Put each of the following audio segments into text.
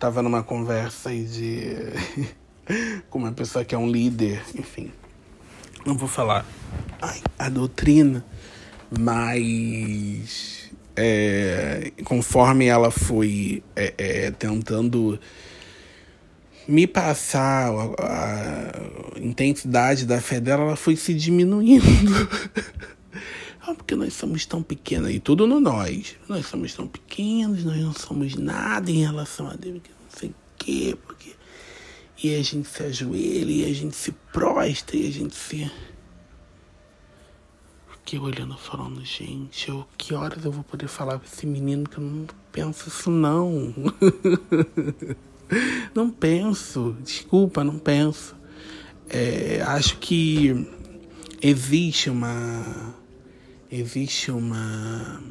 tava numa conversa aí de. com uma pessoa que é um líder, enfim. Não vou falar ai, a doutrina, mas. É, conforme ela foi é, é, tentando me passar a, a, intensidade da fé dela, ela foi se diminuindo. ah, porque nós somos tão pequenos, e tudo no nós. Nós somos tão pequenos, nós não somos nada em relação a Deus, não sei o quê, porque. E a gente se ajoelha, e a gente se prostra, e a gente se. Fiquei olhando falando, gente, eu, que horas eu vou poder falar com esse menino que eu não penso isso não. não penso, desculpa, não penso. É, acho que existe uma existe uma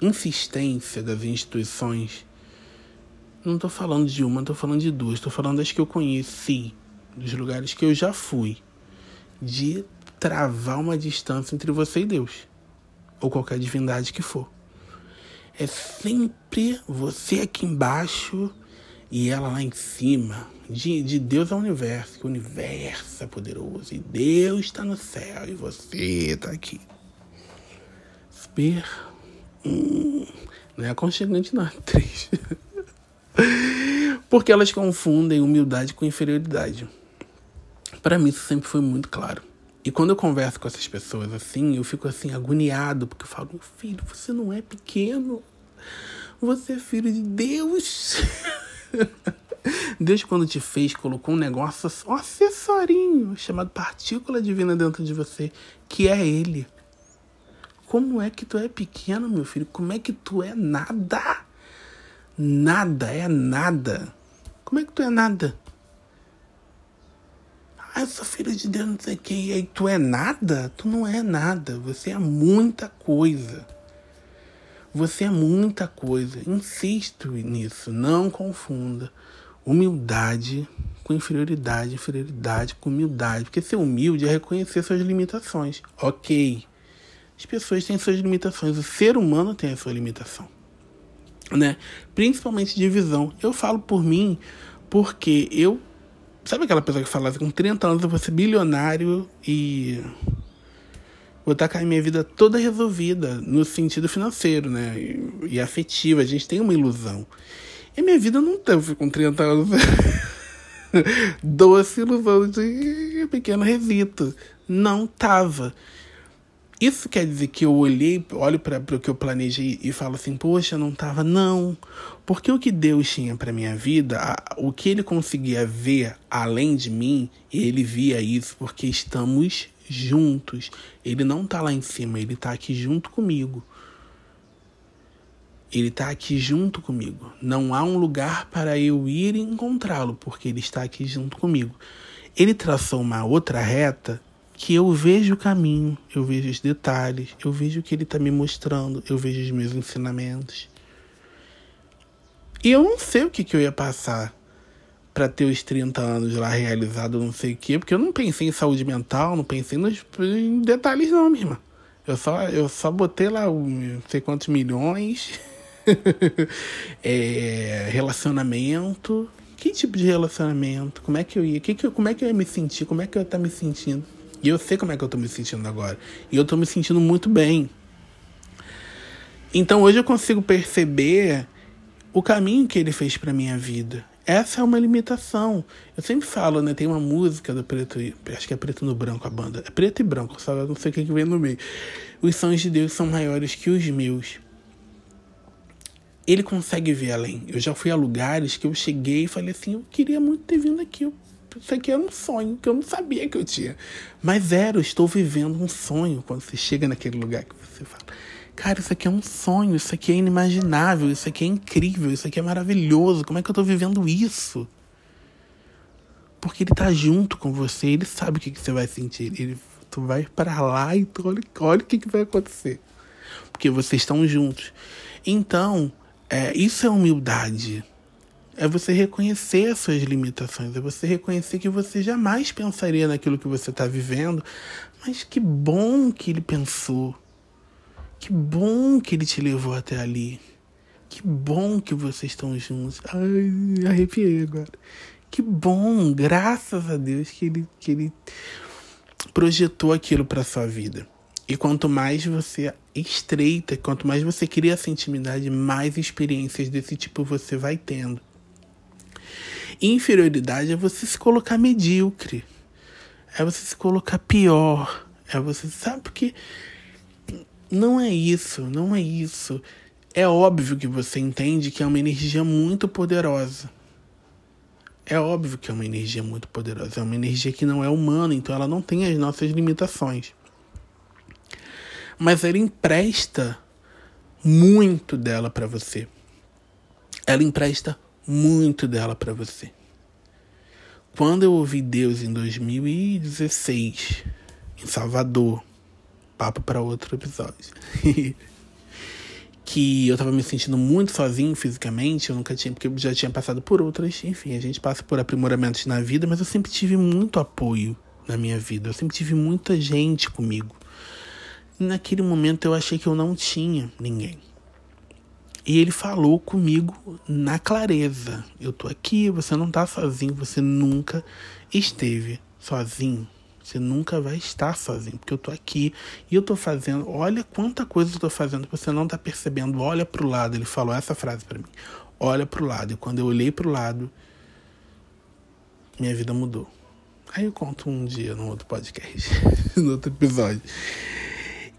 insistência das instituições. Não estou falando de uma, estou falando de duas. Estou falando das que eu conheci, dos lugares que eu já fui, de travar uma distância entre você e Deus, ou qualquer divindade que for. É sempre você aqui embaixo e ela lá em cima, de, de Deus ao universo, que o universo é poderoso e Deus está no céu e você está aqui. Hum, não é aconchegante, não, triste. Porque elas confundem humildade com inferioridade. Para mim, isso sempre foi muito claro. E quando eu converso com essas pessoas assim, eu fico assim agoniado, porque eu falo: meu filho, você não é pequeno. Você é filho de Deus. Deus, quando te fez, colocou um negócio, um acessorinho chamado partícula divina dentro de você, que é Ele. Como é que tu é pequeno, meu filho? Como é que tu é nada? Nada, é nada. Como é que tu é nada? Ah, eu sou filho de Deus, não sei que. E aí tu é nada? Tu não é nada. Você é muita coisa. Você é muita coisa. Insisto nisso. Não confunda humildade com inferioridade, inferioridade com humildade. Porque ser humilde é reconhecer suas limitações. Ok. As pessoas têm suas limitações. O ser humano tem a sua limitação. Né? Principalmente de visão. Eu falo por mim porque eu. Sabe aquela pessoa que fala assim, com 30 anos eu vou ser bilionário e vou estar com a minha vida toda resolvida no sentido financeiro, né? E, e afetivo. A gente tem uma ilusão. E minha vida não teve com 30 anos. Doce ilusão de pequeno resito. Não tava. Isso quer dizer que eu olhei, olho para o que eu planejei e falo assim, poxa, não tava. Não. Porque o que Deus tinha para minha vida, a, o que ele conseguia ver além de mim, ele via isso porque estamos juntos. Ele não tá lá em cima, ele tá aqui junto comigo. Ele está aqui junto comigo. Não há um lugar para eu ir encontrá-lo, porque ele está aqui junto comigo. Ele traçou uma outra reta que eu vejo o caminho, eu vejo os detalhes, eu vejo o que ele está me mostrando, eu vejo os meus ensinamentos. E eu não sei o que, que eu ia passar para ter os 30 anos lá realizado, não sei o quê, porque eu não pensei em saúde mental, não pensei nos, em detalhes, não, minha irmã. Eu só, eu só botei lá não sei quantos milhões, é, relacionamento. Que tipo de relacionamento? Como é que eu ia? Que que eu, como é que eu ia me sentir? Como é que eu ia estar me sentindo? E eu sei como é que eu tô me sentindo agora. E eu tô me sentindo muito bem. Então hoje eu consigo perceber o caminho que ele fez para minha vida. Essa é uma limitação. Eu sempre falo, né? Tem uma música do Preto e. Acho que é Preto no Branco a banda. É Preto e Branco, só não sei o que, vem no meio. Os sonhos de Deus são maiores que os meus. Ele consegue ver além. Eu já fui a lugares que eu cheguei e falei assim: eu queria muito ter vindo aqui. Isso aqui era um sonho que eu não sabia que eu tinha. Mas era, eu estou vivendo um sonho quando você chega naquele lugar que você fala Cara, isso aqui é um sonho, isso aqui é inimaginável, isso aqui é incrível, isso aqui é maravilhoso. Como é que eu tô vivendo isso? Porque ele tá junto com você, ele sabe o que, que você vai sentir. Ele, tu vai para lá e tu olha, olha o que, que vai acontecer. Porque vocês estão juntos. Então, é, isso é humildade. É você reconhecer as suas limitações, é você reconhecer que você jamais pensaria naquilo que você está vivendo, mas que bom que ele pensou. Que bom que ele te levou até ali. Que bom que vocês estão juntos. Ai, arrepiei agora. Que bom, graças a Deus que ele, que ele projetou aquilo para sua vida. E quanto mais você estreita, quanto mais você cria essa intimidade, mais experiências desse tipo você vai tendo. Inferioridade é você se colocar medíocre. É você se colocar pior. É você, sabe, porque não é isso, não é isso. É óbvio que você entende que é uma energia muito poderosa. É óbvio que é uma energia muito poderosa, é uma energia que não é humana, então ela não tem as nossas limitações. Mas ela empresta muito dela para você. Ela empresta muito dela para você. Quando eu ouvi Deus em 2016, em Salvador, papo para outro episódio. que eu tava me sentindo muito sozinho fisicamente, eu nunca tinha, porque eu já tinha passado por outras, enfim, a gente passa por aprimoramentos na vida, mas eu sempre tive muito apoio na minha vida, eu sempre tive muita gente comigo. E naquele momento eu achei que eu não tinha ninguém. E ele falou comigo na clareza: Eu tô aqui, você não tá sozinho, você nunca esteve sozinho. Você nunca vai estar sozinho, porque eu tô aqui e eu tô fazendo. Olha quanta coisa eu tô fazendo que você não tá percebendo. Olha pro lado. Ele falou essa frase para mim. Olha pro lado. E quando eu olhei pro lado, minha vida mudou. Aí eu conto um dia no outro podcast, no outro episódio.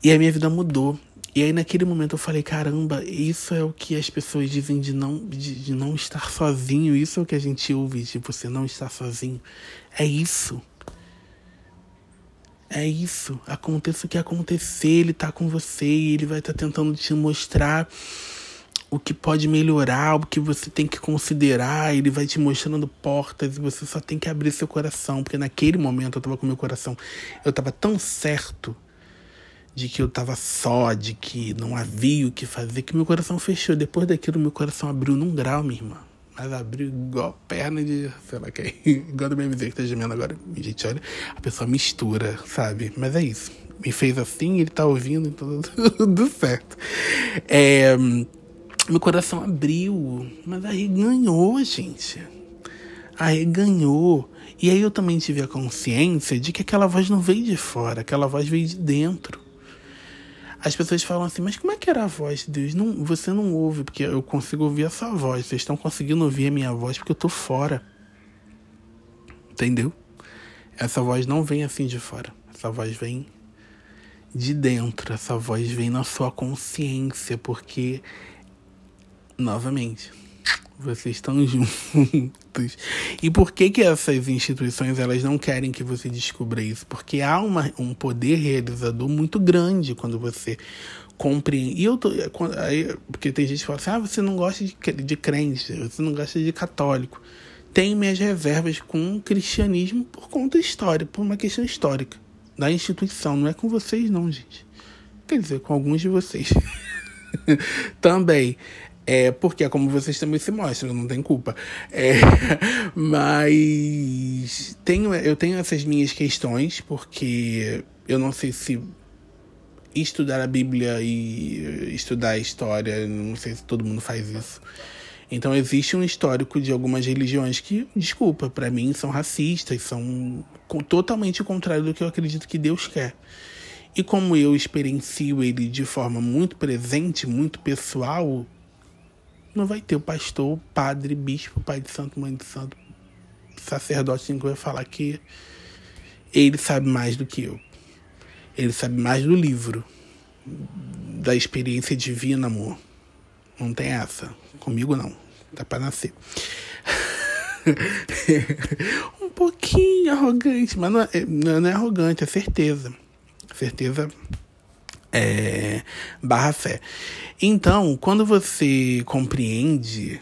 E a minha vida mudou. E aí naquele momento eu falei, caramba, isso é o que as pessoas dizem de não, de, de não estar sozinho. Isso é o que a gente ouve de você não estar sozinho. É isso. É isso. Aconteça o que acontecer, ele tá com você e ele vai estar tá tentando te mostrar o que pode melhorar, o que você tem que considerar. Ele vai te mostrando portas e você só tem que abrir seu coração. Porque naquele momento eu tava com meu coração, eu tava tão certo de que eu tava só, de que não havia o que fazer, que meu coração fechou. Depois daquilo, meu coração abriu num grau, minha irmã. Mas abriu igual perna de. sei lá quem. igual do BMZ que tá gemendo agora. Gente, olha. A pessoa mistura, sabe? Mas é isso. Me fez assim, ele tá ouvindo, então tudo certo. É, meu coração abriu. Mas aí ganhou, gente. Aí ganhou. E aí eu também tive a consciência de que aquela voz não veio de fora, aquela voz veio de dentro. As pessoas falam assim, mas como é que era a voz de Deus? Não, você não ouve, porque eu consigo ouvir a sua voz. Vocês estão conseguindo ouvir a minha voz porque eu tô fora. Entendeu? Essa voz não vem assim de fora. Essa voz vem de dentro. Essa voz vem na sua consciência, porque, novamente, vocês estão juntos. E por que que essas instituições elas não querem que você descubra isso? Porque há uma, um poder realizador muito grande quando você compreende. E eu tô, aí, porque tem gente que fala assim: "Ah, você não gosta de, de crente, você não gosta de católico". Tenho minhas reservas com o cristianismo por conta da história, por uma questão histórica da instituição, não é com vocês não, gente. Quer dizer, com alguns de vocês. Também. É, porque é como vocês também se mostram, não tem culpa. É, mas tenho, eu tenho essas minhas questões, porque eu não sei se estudar a Bíblia e estudar a história, não sei se todo mundo faz isso. Então existe um histórico de algumas religiões que, desculpa, para mim são racistas, são totalmente o contrário do que eu acredito que Deus quer. E como eu experiencio ele de forma muito presente, muito pessoal, não vai ter o pastor, o padre, bispo, pai de santo, mãe de santo, sacerdote que vai falar que ele sabe mais do que eu. Ele sabe mais do livro, da experiência divina, amor. Não tem essa. Comigo não. Dá pra nascer. um pouquinho arrogante, mas não é, não é arrogante, é certeza. Certeza é, barra fé. Então, quando você compreende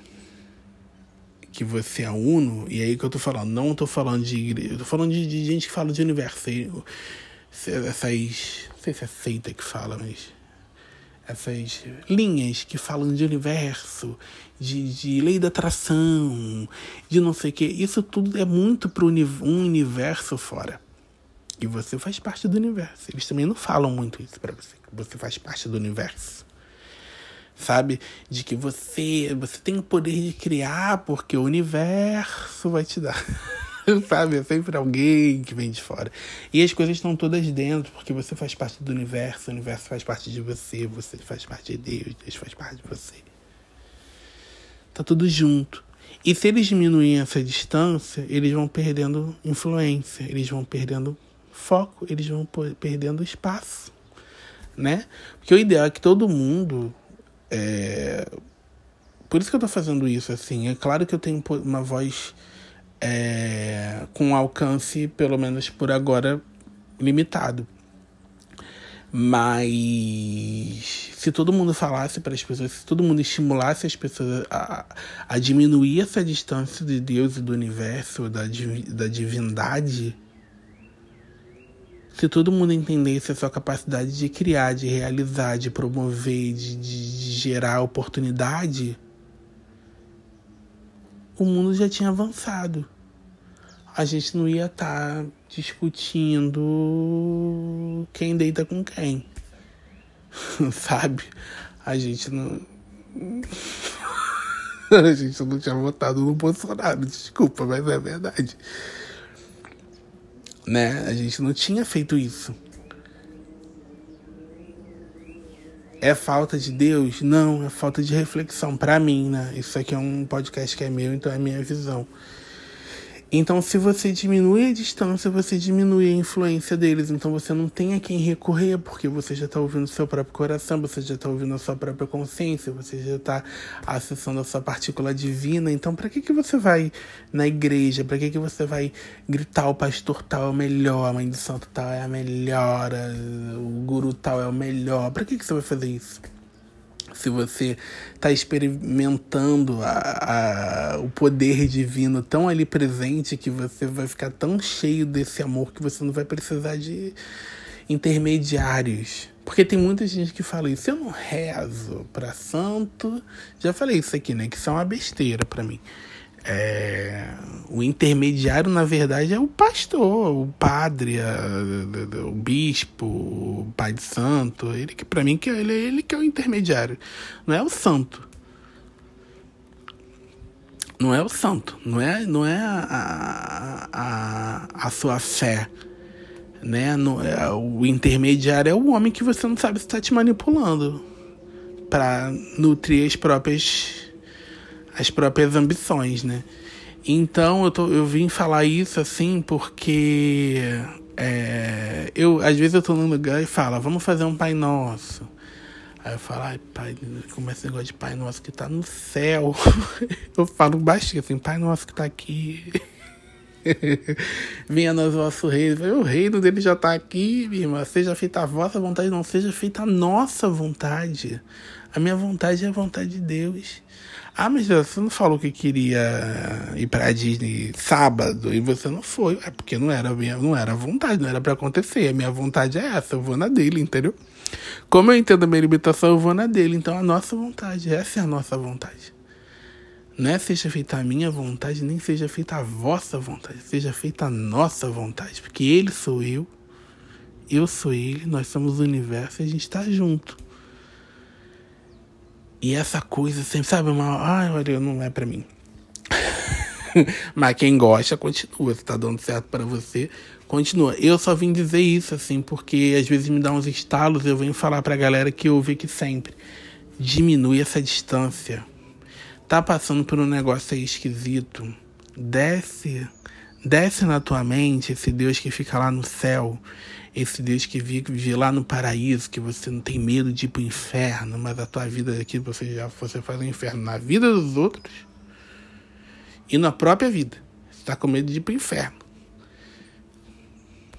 que você é uno, e aí que eu tô falando, não tô falando de igreja, eu tô falando de, de gente que fala de universo. Essas. Não sei se é seita que fala, mas. Essas linhas que falam de universo, de, de lei da atração, de não sei o que. Isso tudo é muito para um universo fora. E você faz parte do universo. Eles também não falam muito isso para você. Que você faz parte do universo. sabe? De que você, você tem o poder de criar porque o universo vai te dar. sabe? É sempre alguém que vem de fora. E as coisas estão todas dentro, porque você faz parte do universo, o universo faz parte de você, você faz parte de Deus, Deus faz parte de você. Tá tudo junto. E se eles diminuírem essa distância, eles vão perdendo influência, eles vão perdendo foco, eles vão perdendo espaço, né? Porque o ideal é que todo mundo é... Por isso que eu tô fazendo isso, assim. É claro que eu tenho uma voz é, com alcance, pelo menos por agora, limitado. Mas se todo mundo falasse para as pessoas, se todo mundo estimulasse as pessoas a, a diminuir essa distância de Deus e do universo, da, da divindade, se todo mundo entendesse a sua capacidade de criar, de realizar, de promover, de, de, de gerar oportunidade, o mundo já tinha avançado. A gente não ia estar tá discutindo quem deita com quem. Sabe? A gente não. A gente não tinha votado no Bolsonaro, desculpa, mas é verdade. Né? A gente não tinha feito isso. É falta de Deus? Não, é falta de reflexão. Para mim, né? Isso aqui é um podcast que é meu, então é minha visão. Então, se você diminui a distância, você diminui a influência deles. Então, você não tem a quem recorrer, porque você já está ouvindo o seu próprio coração, você já está ouvindo a sua própria consciência, você já está acessando a sua partícula divina. Então, para que, que você vai na igreja? Para que, que você vai gritar o pastor tal é o melhor, a mãe do santo tal é a melhor, o guru tal é o melhor? Para que, que você vai fazer isso? Se você está experimentando a, a, o poder divino tão ali presente que você vai ficar tão cheio desse amor que você não vai precisar de intermediários. Porque tem muita gente que fala isso. Eu não rezo para santo. Já falei isso aqui, né? Que isso é uma besteira para mim. É, o intermediário, na verdade, é o pastor, o padre, a, o bispo, o pai de santo. Ele que, para mim, que ele, ele que é o intermediário. Não é o santo. Não é o santo. Não é, não é a, a, a sua fé. Né? No, é, o intermediário é o homem que você não sabe se está te manipulando para nutrir as próprias as próprias ambições, né? Então eu, tô, eu vim falar isso assim porque é, eu às vezes eu tô num lugar e falo, vamos fazer um Pai Nosso. Aí eu falo, ai, pai, começa esse negócio de Pai Nosso que tá no céu. eu falo baixinho assim, Pai Nosso que tá aqui. Venha nós vosso reino. O reino dele já tá aqui, minha irmã. Seja feita a vossa vontade, não seja feita a nossa vontade. A minha vontade é a vontade de Deus. Ah, mas você não falou que queria ir pra Disney sábado e você não foi. É porque não era minha, não era vontade, não era para acontecer. A minha vontade é essa, eu vou na dele, entendeu? Como eu entendo a minha limitação, eu vou na dele. Então a nossa vontade, essa é a nossa vontade. Não é seja feita a minha vontade, nem seja feita a vossa vontade, seja feita a nossa vontade. Porque ele sou eu, eu sou ele, nós somos o universo e a gente está junto. E essa coisa sempre, sabe, uma. Ai, olha, não é para mim. Mas quem gosta, continua. Se tá dando certo para você, continua. Eu só vim dizer isso, assim, porque às vezes me dá uns estalos. Eu venho falar pra galera que ouve aqui sempre. Diminui essa distância. Tá passando por um negócio aí esquisito. Desce. Desce na tua mente esse Deus que fica lá no céu esse Deus que vive lá no paraíso, que você não tem medo de ir pro inferno, mas a tua vida aqui você já você faz um inferno na vida dos outros e na própria vida. Você tá com medo de ir pro inferno.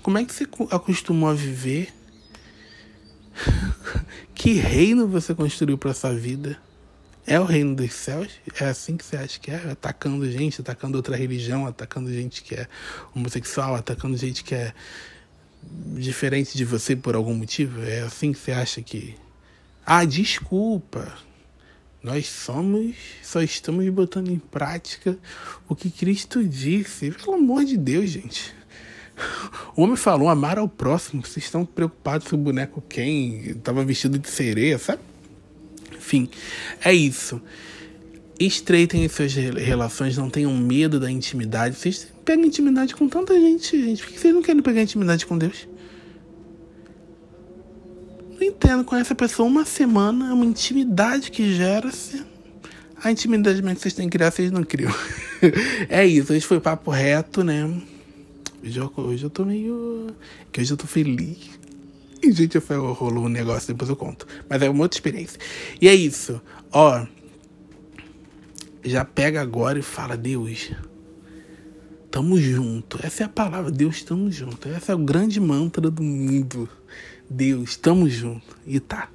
Como é que você acostumou a viver? que reino você construiu para sua vida? É o reino dos céus? É assim que você acha que é? Atacando gente, atacando outra religião, atacando gente que é homossexual, atacando gente que é diferente de você por algum motivo? É assim que você acha que. Ah, desculpa. Nós somos, só estamos botando em prática o que Cristo disse. Pelo amor de Deus, gente. O homem falou amar ao próximo. Vocês estão preocupados se o boneco quem estava vestido de sereia, sabe? Enfim, é isso. Estreitem as suas relações, não tenham medo da intimidade. Vocês pegam intimidade com tanta gente, gente. Por que vocês não querem pegar intimidade com Deus? Não entendo, com essa pessoa uma semana, é uma intimidade que gera-se. A intimidade que vocês têm que criar, vocês não criam. é isso, hoje foi papo reto, né? Hoje eu, hoje eu tô meio. Que hoje eu tô feliz. E, gente, rolou um negócio, depois eu conto. Mas é uma outra experiência. E é isso. Ó. Já pega agora e fala, Deus. Tamo junto. Essa é a palavra. Deus, tamo junto. Essa é o grande mantra do mundo. Deus, tamo junto. E tá.